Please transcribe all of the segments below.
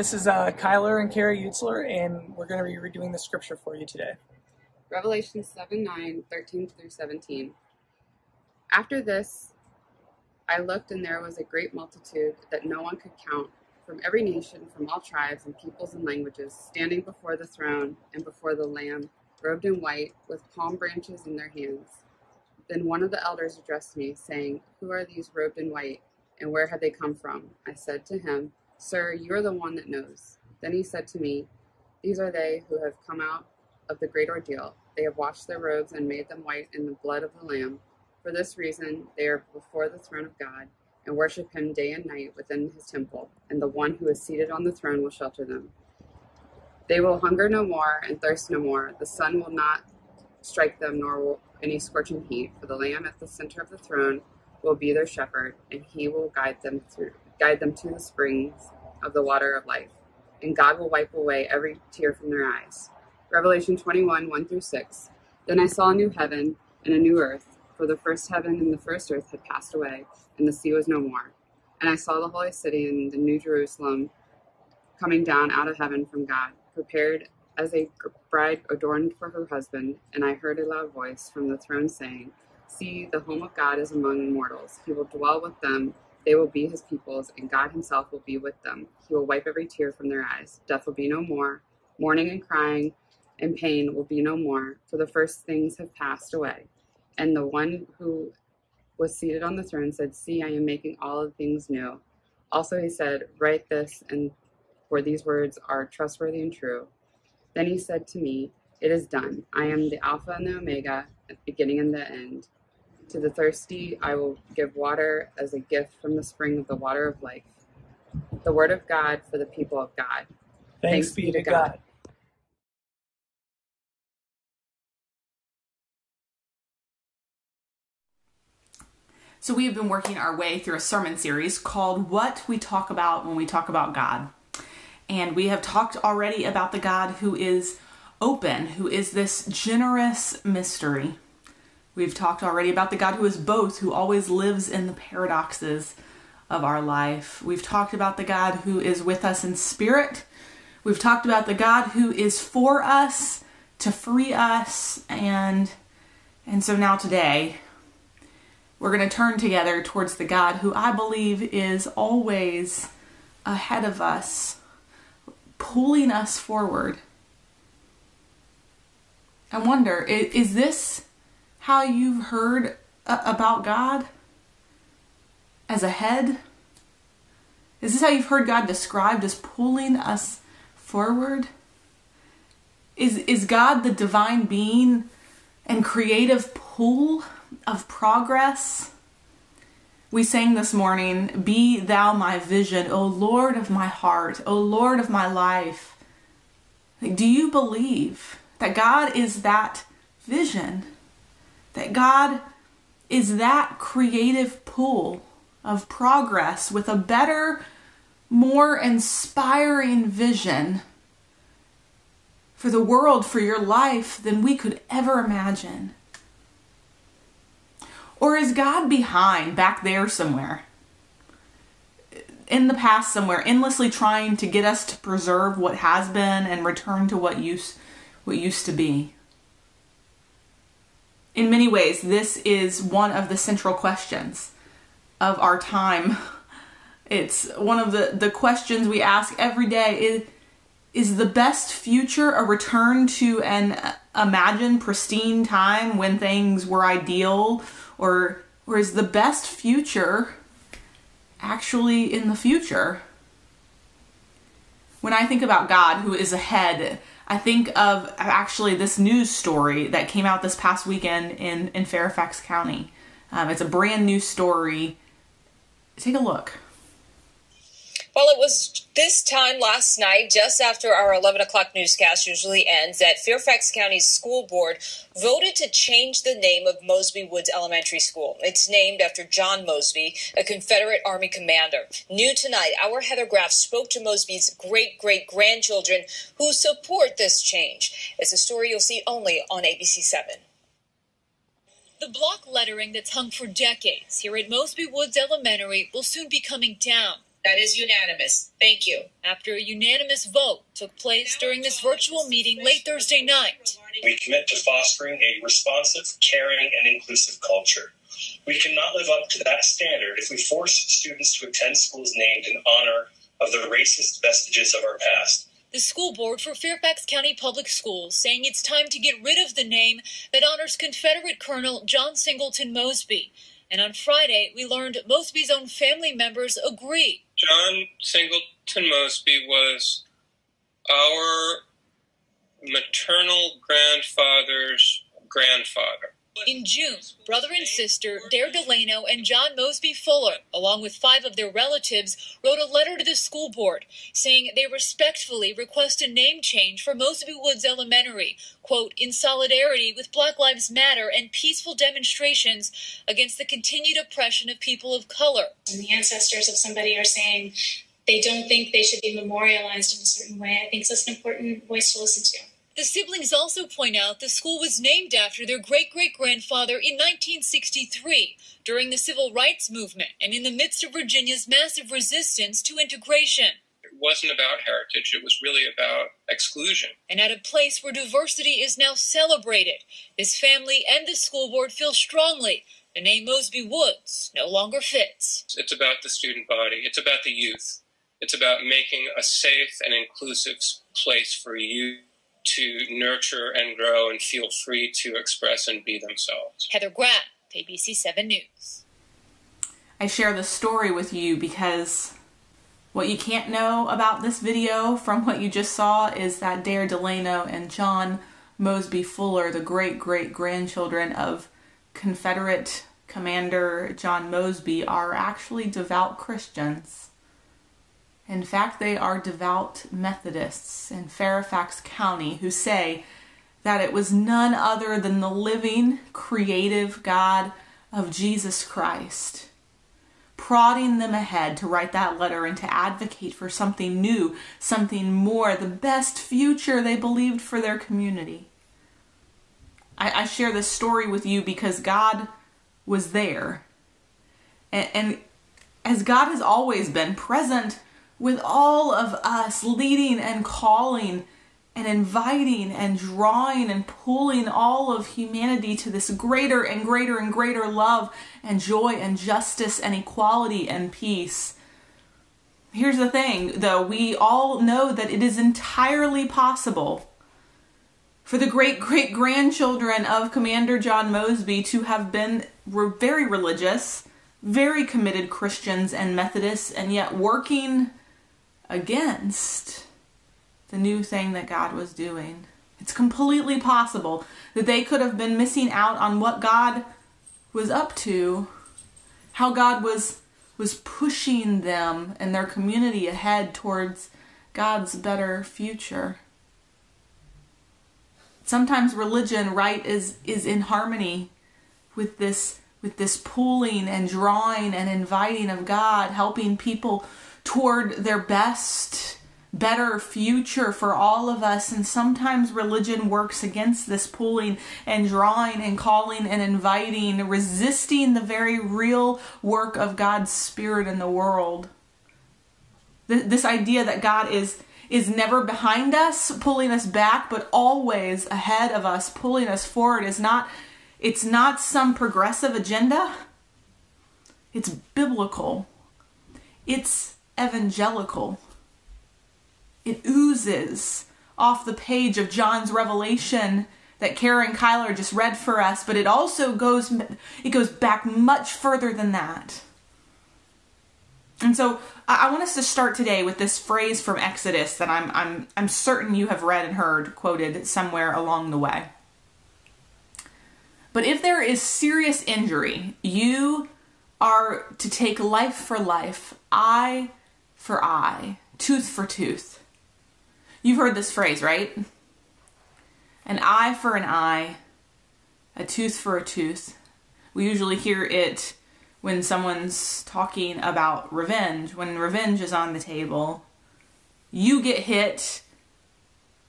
this is uh, Kyler and Kara Utzler, and we're going to be redoing the scripture for you today. Revelation 7 9, 13 through 17. After this, I looked, and there was a great multitude that no one could count, from every nation, from all tribes and peoples and languages, standing before the throne and before the Lamb, robed in white, with palm branches in their hands. Then one of the elders addressed me, saying, Who are these robed in white, and where have they come from? I said to him, Sir, you are the one that knows. Then he said to me, These are they who have come out of the great ordeal. They have washed their robes and made them white in the blood of the Lamb. For this reason, they are before the throne of God and worship Him day and night within His temple, and the one who is seated on the throne will shelter them. They will hunger no more and thirst no more. The sun will not strike them, nor will any scorching heat. For the Lamb at the center of the throne will be their shepherd, and He will guide them through, guide them to the springs of the water of life. And God will wipe away every tear from their eyes. Revelation 21, 1 through 6. Then I saw a new heaven and a new earth, for the first heaven and the first earth had passed away, and the sea was no more. And I saw the holy city and the new Jerusalem coming down out of heaven from God, prepared as a bride adorned for her husband. And I heard a loud voice from the throne saying, See, the home of God is among mortals. He will dwell with them. They will be his peoples, and God himself will be with them. He will wipe every tear from their eyes. Death will be no more. Mourning and crying and pain will be no more, for the first things have passed away. And the one who was seated on the throne said, See, I am making all things new. Also, he said, Write this, and for these words are trustworthy and true. Then he said to me, It is done. I am the Alpha and the Omega, the beginning and the end. To the thirsty, I will give water as a gift from the spring of the water of life. The word of God for the people of God. Thanks, be to God. So, we have been working our way through a sermon series called What We Talk About When We Talk About God. And we have talked already about the God who is open, who is this generous mystery. We've talked already about the God who is both, who always lives in the paradoxes of our life. We've talked about the God who is with us in spirit. We've talked about the God who is for us to free us and and so now today we're going to turn together towards the God who I believe is always ahead of us, pulling us forward. I wonder, is, this how you've heard uh, about God? As a head? Is this how you've heard God described as pulling us forward? Is, is God the divine being and creative pull of progress? We sang this morning, Be thou my vision, O Lord of my heart, O Lord of my life. Do you believe that God is that vision? That God is that creative pull of progress with a better, more inspiring vision for the world, for your life, than we could ever imagine? Or is God behind, back there somewhere? In the past, somewhere, endlessly trying to get us to preserve what has been and return to what used, what used to be? In many ways, this is one of the central questions of our time. It's one of the, the questions we ask every day. Is, is the best future a return to an imagined pristine time when things were ideal or or is the best future actually in the future when i think about god who is ahead i think of actually this news story that came out this past weekend in in fairfax county. Um, it's a brand new story. Take a look well, it was this time last night, just after our 11 o'clock newscast usually ends, that Fairfax County School Board voted to change the name of Mosby Woods Elementary School. It's named after John Mosby, a Confederate Army commander. New tonight, our Heather Graf spoke to Mosby's great great grandchildren who support this change. It's a story you'll see only on ABC 7. The block lettering that's hung for decades here at Mosby Woods Elementary will soon be coming down. That is unanimous. Thank you. After a unanimous vote took place during this virtual meeting late Thursday night. We commit to fostering a responsive, caring, and inclusive culture. We cannot live up to that standard if we force students to attend schools named in honor of the racist vestiges of our past. The school board for Fairfax County Public Schools saying it's time to get rid of the name that honors Confederate Colonel John Singleton Mosby and on Friday, we learned Mosby's own family members agree. John Singleton Mosby was our maternal grandfather's grandfather. In June, brother and sister Dare Delano and John Mosby Fuller, along with five of their relatives, wrote a letter to the school board saying they respectfully request a name change for Mosby Woods Elementary, quote, in solidarity with Black Lives Matter and peaceful demonstrations against the continued oppression of people of color. And the ancestors of somebody are saying they don't think they should be memorialized in a certain way. I think that's an important voice to listen to. The siblings also point out the school was named after their great great grandfather in 1963 during the civil rights movement and in the midst of Virginia's massive resistance to integration. It wasn't about heritage, it was really about exclusion. And at a place where diversity is now celebrated, this family and the school board feel strongly the name Mosby Woods no longer fits. It's about the student body, it's about the youth, it's about making a safe and inclusive place for youth to nurture and grow and feel free to express and be themselves. Heather Graf, ABC 7 News. I share this story with you because what you can't know about this video from what you just saw is that Dare Delano and John Mosby Fuller, the great great grandchildren of Confederate Commander John Mosby, are actually devout Christians. In fact, they are devout Methodists in Fairfax County who say that it was none other than the living, creative God of Jesus Christ prodding them ahead to write that letter and to advocate for something new, something more, the best future they believed for their community. I, I share this story with you because God was there. And, and as God has always been present with all of us, leading and calling and inviting and drawing and pulling all of humanity to this greater and greater and greater love and joy and justice and equality and peace. Here's the thing, though, we all know that it is entirely possible for the great great grandchildren of Commander John Mosby to have been re- very religious, very committed Christians and Methodists, and yet working against the new thing that God was doing. It's completely possible that they could have been missing out on what God was up to, how God was was pushing them and their community ahead towards God's better future. Sometimes religion, right, is is in harmony with this with this pulling and drawing and inviting of God, helping people toward their best better future for all of us. And sometimes religion works against this pulling and drawing and calling and inviting, resisting the very real work of God's Spirit in the world. This idea that God is is never behind us pulling us back but always ahead of us pulling us forward is not it's not some progressive agenda it's biblical it's evangelical it oozes off the page of John's revelation that Karen Kyler just read for us, but it also goes it goes back much further than that. And so I want us to start today with this phrase from Exodus that I'm I'm I'm certain you have read and heard quoted somewhere along the way. But if there is serious injury, you are to take life for life, eye for eye, tooth for tooth. You've heard this phrase, right? An eye for an eye, a tooth for a tooth. We usually hear it when someone's talking about revenge, when revenge is on the table. You get hit,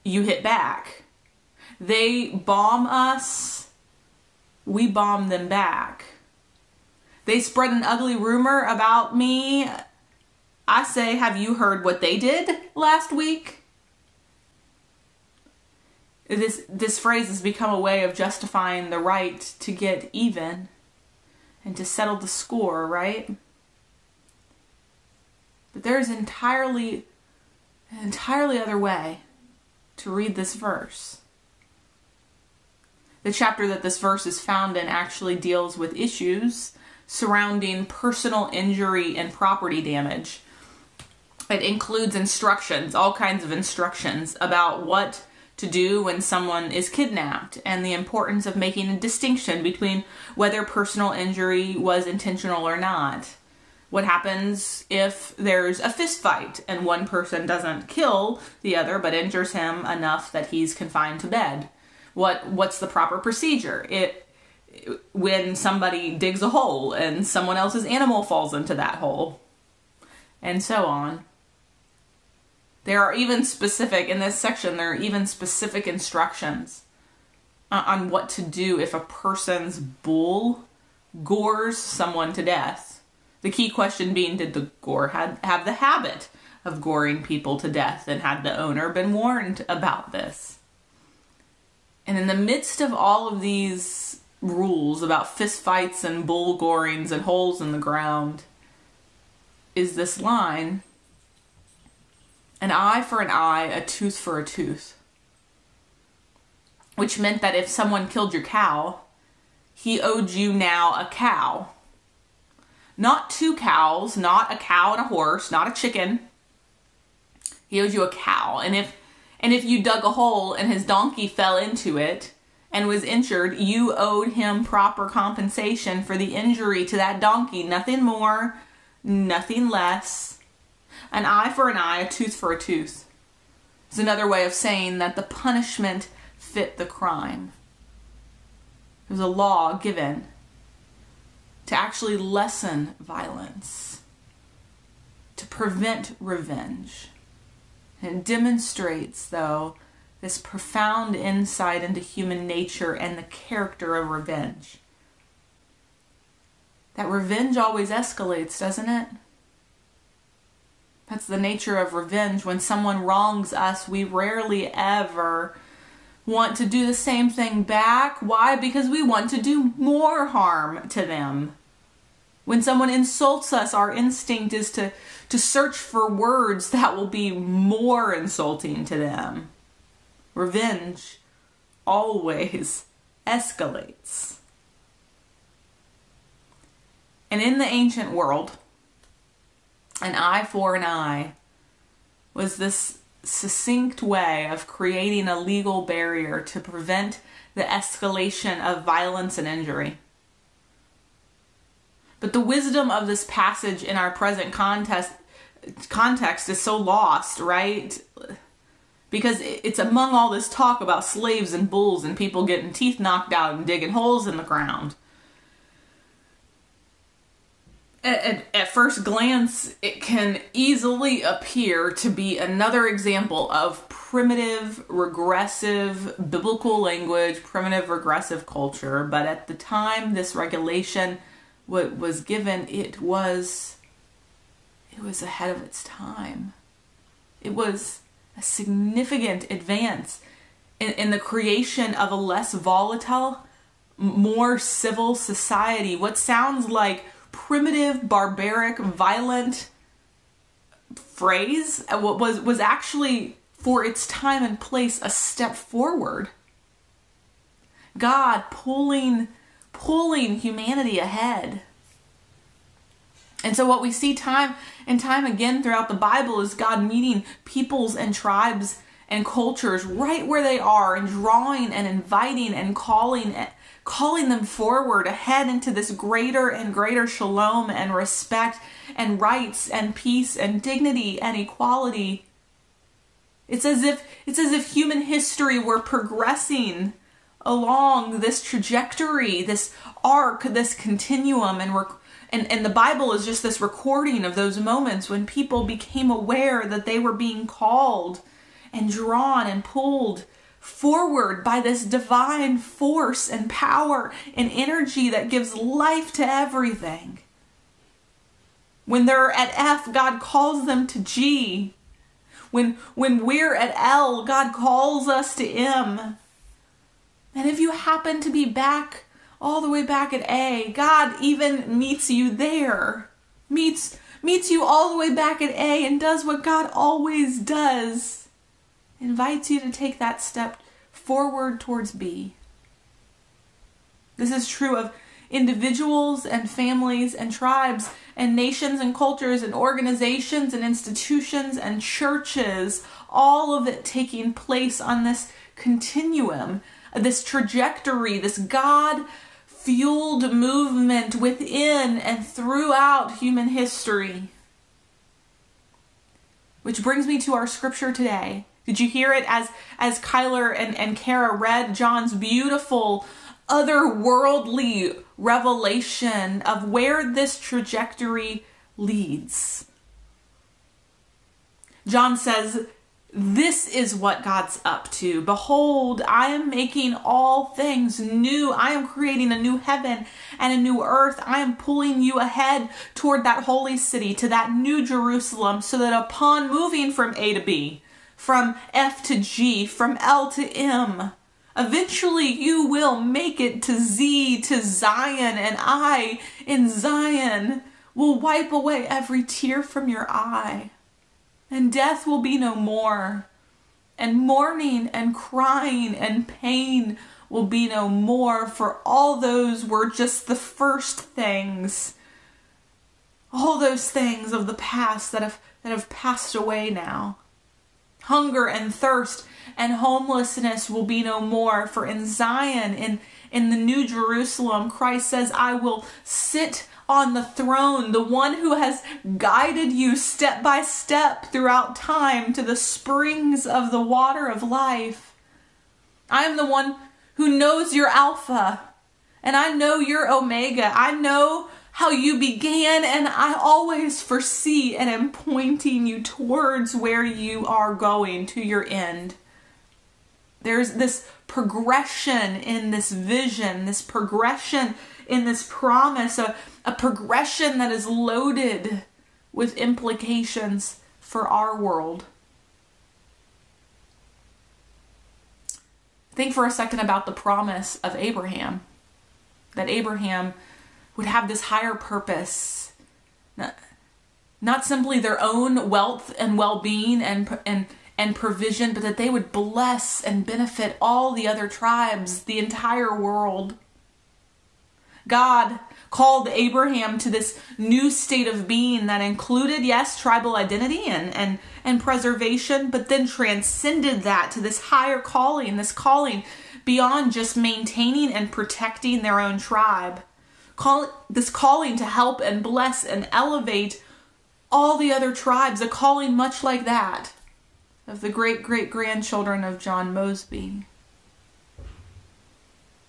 you hit back. They bomb us, we bomb them back. They spread an ugly rumor about me. I say, have you heard what they did last week? this this phrase has become a way of justifying the right to get even and to settle the score, right? But there is entirely an entirely other way to read this verse. The chapter that this verse is found in actually deals with issues surrounding personal injury and property damage. It includes instructions, all kinds of instructions about what to do when someone is kidnapped and the importance of making a distinction between whether personal injury was intentional or not. What happens if there's a fist fight and one person doesn't kill the other but injures him enough that he's confined to bed? What what's the proper procedure? It when somebody digs a hole and someone else's animal falls into that hole. And so on. There are even specific, in this section, there are even specific instructions on what to do if a person's bull gores someone to death. The key question being did the gore had, have the habit of goring people to death, and had the owner been warned about this? And in the midst of all of these rules about fistfights and bull gorings and holes in the ground, is this line an eye for an eye, a tooth for a tooth. Which meant that if someone killed your cow, he owed you now a cow. Not two cows, not a cow and a horse, not a chicken. He owed you a cow. And if and if you dug a hole and his donkey fell into it and was injured, you owed him proper compensation for the injury to that donkey. Nothing more, nothing less. An eye for an eye, a tooth for a tooth. Is another way of saying that the punishment fit the crime. There's a law given to actually lessen violence, to prevent revenge. And it demonstrates, though, this profound insight into human nature and the character of revenge. That revenge always escalates, doesn't it? That's the nature of revenge. When someone wrongs us, we rarely ever want to do the same thing back. Why? Because we want to do more harm to them. When someone insults us, our instinct is to, to search for words that will be more insulting to them. Revenge always escalates. And in the ancient world, an eye for an eye was this succinct way of creating a legal barrier to prevent the escalation of violence and injury. But the wisdom of this passage in our present context context is so lost, right? Because it's among all this talk about slaves and bulls and people getting teeth knocked out and digging holes in the ground at, at, first glance, it can easily appear to be another example of primitive, regressive biblical language, primitive, regressive culture. But at the time this regulation w- was given, it was it was ahead of its time. It was a significant advance in, in the creation of a less volatile, more civil society. What sounds like primitive, barbaric, violent phrase uh, was was actually for its time and place a step forward. God pulling pulling humanity ahead. And so what we see time and time again throughout the Bible is God meeting peoples and tribes and cultures right where they are and drawing and inviting and calling calling them forward ahead into this greater and greater shalom and respect and rights and peace and dignity and equality. It's as if it's as if human history were progressing along this trajectory, this arc, this continuum and rec- and, and the Bible is just this recording of those moments when people became aware that they were being called and drawn and pulled forward by this divine force and power and energy that gives life to everything. When they're at F, God calls them to G. When, when we're at L, God calls us to M. And if you happen to be back, all the way back at A, God even meets you there. Meets, meets you all the way back at A and does what God always does invites you to take that step forward towards B. This is true of individuals and families and tribes and nations and cultures and organizations and institutions and churches, all of it taking place on this continuum, this trajectory, this God fueled movement within and throughout human history. Which brings me to our scripture today. Did you hear it as as Kyler and, and Kara read John's beautiful otherworldly revelation of where this trajectory leads? John says, This is what God's up to. Behold, I am making all things new. I am creating a new heaven and a new earth. I am pulling you ahead toward that holy city, to that new Jerusalem, so that upon moving from A to B, from F to G, from L to M. Eventually, you will make it to Z, to Zion, and I, in Zion, will wipe away every tear from your eye. And death will be no more. And mourning and crying and pain will be no more, for all those were just the first things. All those things of the past that have, that have passed away now. Hunger and thirst and homelessness will be no more. For in Zion, in, in the New Jerusalem, Christ says, I will sit on the throne, the one who has guided you step by step throughout time to the springs of the water of life. I am the one who knows your Alpha, and I know your Omega. I know how you began, and I always foresee and am pointing you towards where you are going to your end. There's this progression in this vision, this progression in this promise, a, a progression that is loaded with implications for our world. Think for a second about the promise of Abraham that Abraham would have this higher purpose, not, not simply their own wealth and well-being and and and provision, but that they would bless and benefit all the other tribes, the entire world. God called Abraham to this new state of being that included, yes, tribal identity and, and, and preservation, but then transcended that to this higher calling, this calling beyond just maintaining and protecting their own tribe. Call, this calling to help and bless and elevate all the other tribes, a calling much like that of the great great grandchildren of John Mosby.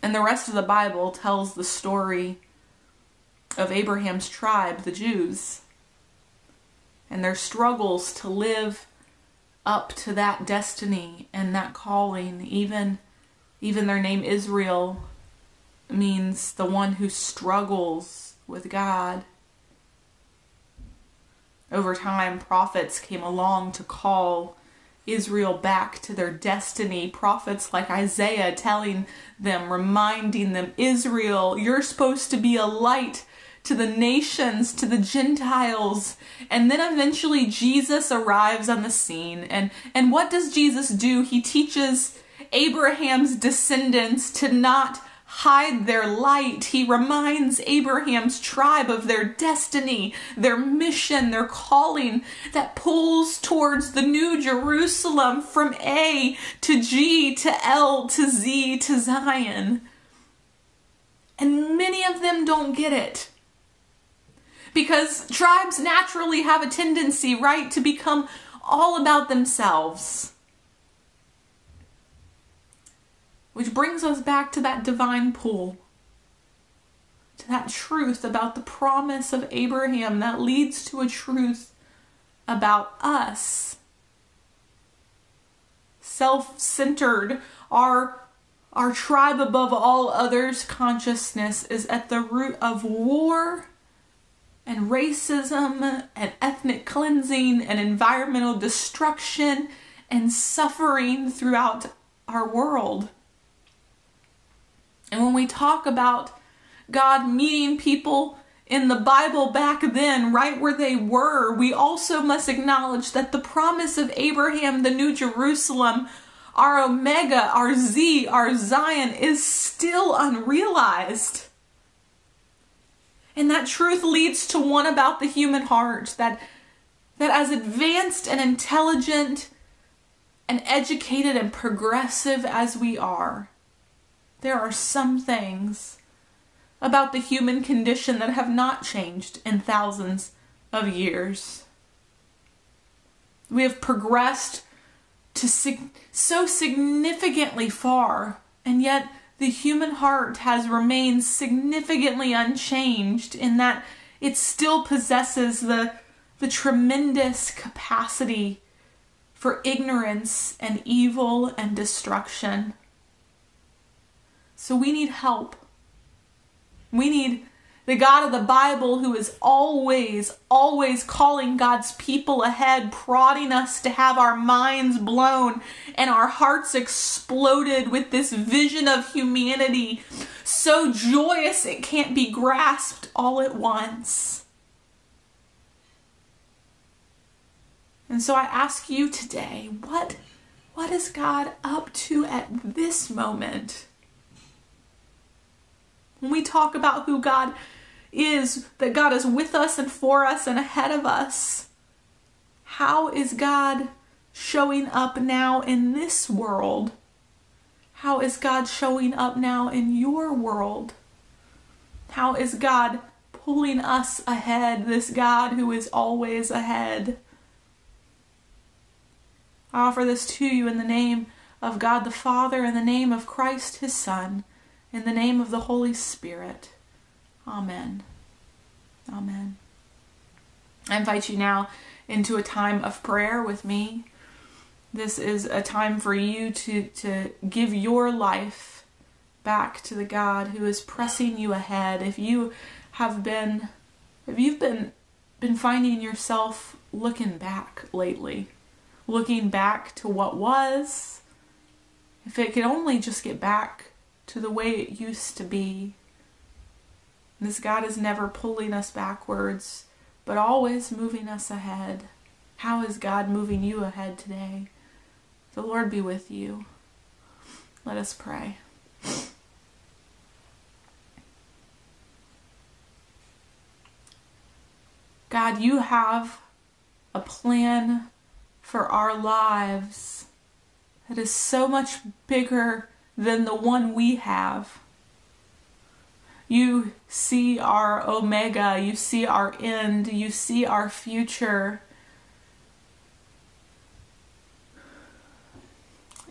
And the rest of the Bible tells the story of Abraham's tribe, the Jews, and their struggles to live up to that destiny and that calling. Even, even their name Israel means the one who struggles with God. Over time, prophets came along to call Israel back to their destiny. Prophets like Isaiah telling them, reminding them, Israel, you're supposed to be a light to the nations, to the Gentiles. And then eventually Jesus arrives on the scene. And, and what does Jesus do? He teaches Abraham's descendants to not hide their light. He reminds Abraham's tribe of their destiny, their mission, their calling that pulls towards the new Jerusalem from A to G to L to Z to Zion. And many of them don't get it. Because tribes naturally have a tendency, right, to become all about themselves Which brings us back to that divine pull, to that truth about the promise of Abraham that leads to a truth about us. Self centered, our, our tribe above all others consciousness is at the root of war and racism and ethnic cleansing and environmental destruction and suffering throughout our world. And when we talk about God meeting people in the Bible back then, right where they were, we also must acknowledge that the promise of Abraham, the New Jerusalem, our Omega, our Z, our Zion, is still unrealized. And that truth leads to one about the human heart that, that as advanced and intelligent and educated and progressive as we are, there are some things about the human condition that have not changed in thousands of years. We have progressed to sig- so significantly far, and yet the human heart has remained significantly unchanged in that it still possesses the, the tremendous capacity for ignorance and evil and destruction. So we need help. We need the God of the Bible who is always, always calling God's people ahead, prodding us to have our minds blown and our hearts exploded with this vision of humanity so joyous it can't be grasped all at once. And so I ask you today, what, what is God up to at this moment? When we talk about who God is, that God is with us and for us and ahead of us, how is God showing up now in this world? How is God showing up now in your world? How is God pulling us ahead, this God who is always ahead? I offer this to you in the name of God the Father, in the name of Christ his Son in the name of the Holy Spirit. Amen. Amen. I invite you now into a time of prayer with me. This is a time for you to, to give your life back to the God who is pressing you ahead. If you have been if you've been been finding yourself looking back lately, looking back to what was. If it could only just get back to the way it used to be. This God is never pulling us backwards, but always moving us ahead. How is God moving you ahead today? The Lord be with you. Let us pray. God, you have a plan for our lives that is so much bigger than the one we have. You see our omega, you see our end, you see our future.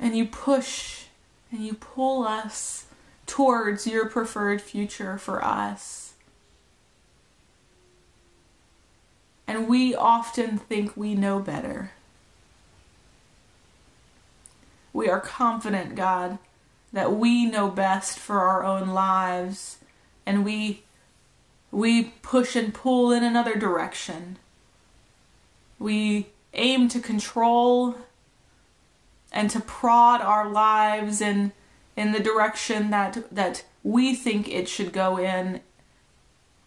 And you push and you pull us towards your preferred future for us. And we often think we know better. We are confident, God, that we know best for our own lives and we we push and pull in another direction. We aim to control and to prod our lives in in the direction that that we think it should go in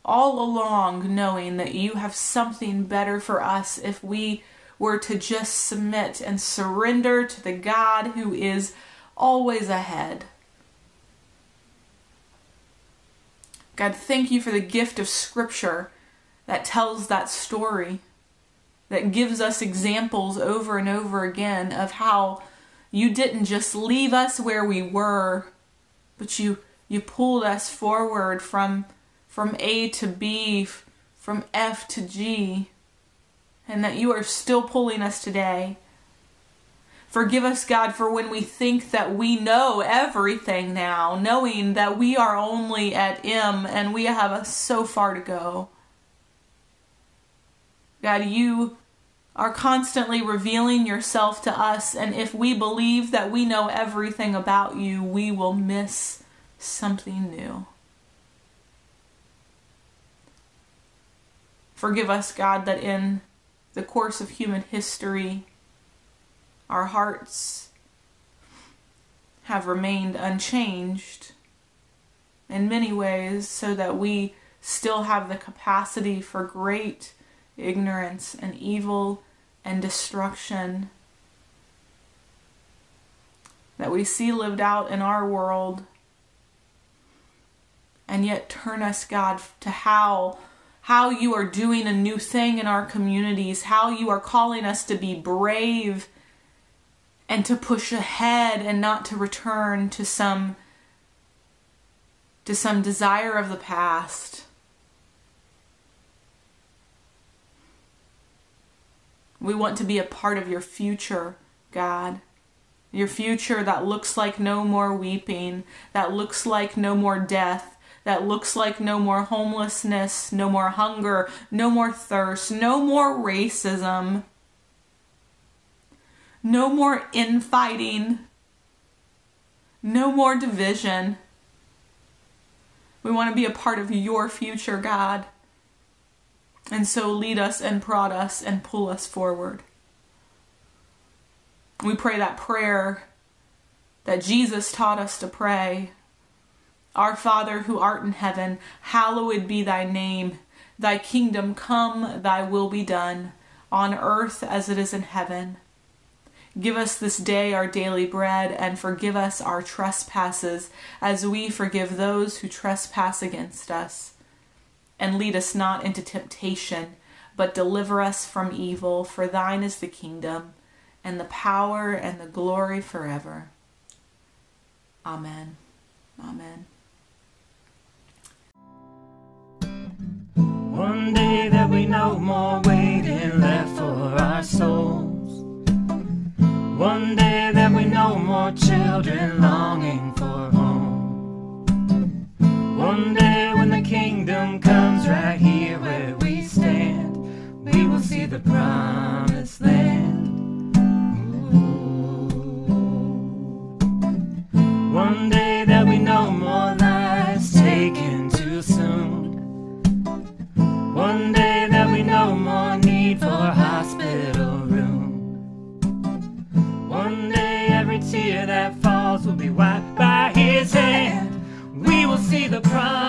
all along knowing that you have something better for us if we were to just submit and surrender to the God who is always ahead. God, thank you for the gift of Scripture that tells that story, that gives us examples over and over again of how you didn't just leave us where we were, but you you pulled us forward from from A to B, from F to G, and that you are still pulling us today. Forgive us, God, for when we think that we know everything now, knowing that we are only at M and we have so far to go. God, you are constantly revealing yourself to us, and if we believe that we know everything about you, we will miss something new. Forgive us, God, that in the course of human history, our hearts have remained unchanged in many ways so that we still have the capacity for great ignorance and evil and destruction that we see lived out in our world and yet turn us god to how how you are doing a new thing in our communities how you are calling us to be brave and to push ahead and not to return to some to some desire of the past We want to be a part of your future, God. Your future that looks like no more weeping, that looks like no more death, that looks like no more homelessness, no more hunger, no more thirst, no more racism, no more infighting, no more division. We want to be a part of your future, God. And so lead us and prod us and pull us forward. We pray that prayer that Jesus taught us to pray. Our Father who art in heaven, hallowed be thy name. Thy kingdom come, thy will be done, on earth as it is in heaven. Give us this day our daily bread, and forgive us our trespasses, as we forgive those who trespass against us and lead us not into temptation, but deliver us from evil. For thine is the kingdom, and the power, and the glory forever. Amen. Amen. One day there'll be no more waiting left for our souls. One day there'll be no more children longing for home. One day when the kingdom comes right here where we stand, we will see the promised land. Ooh. One day the promised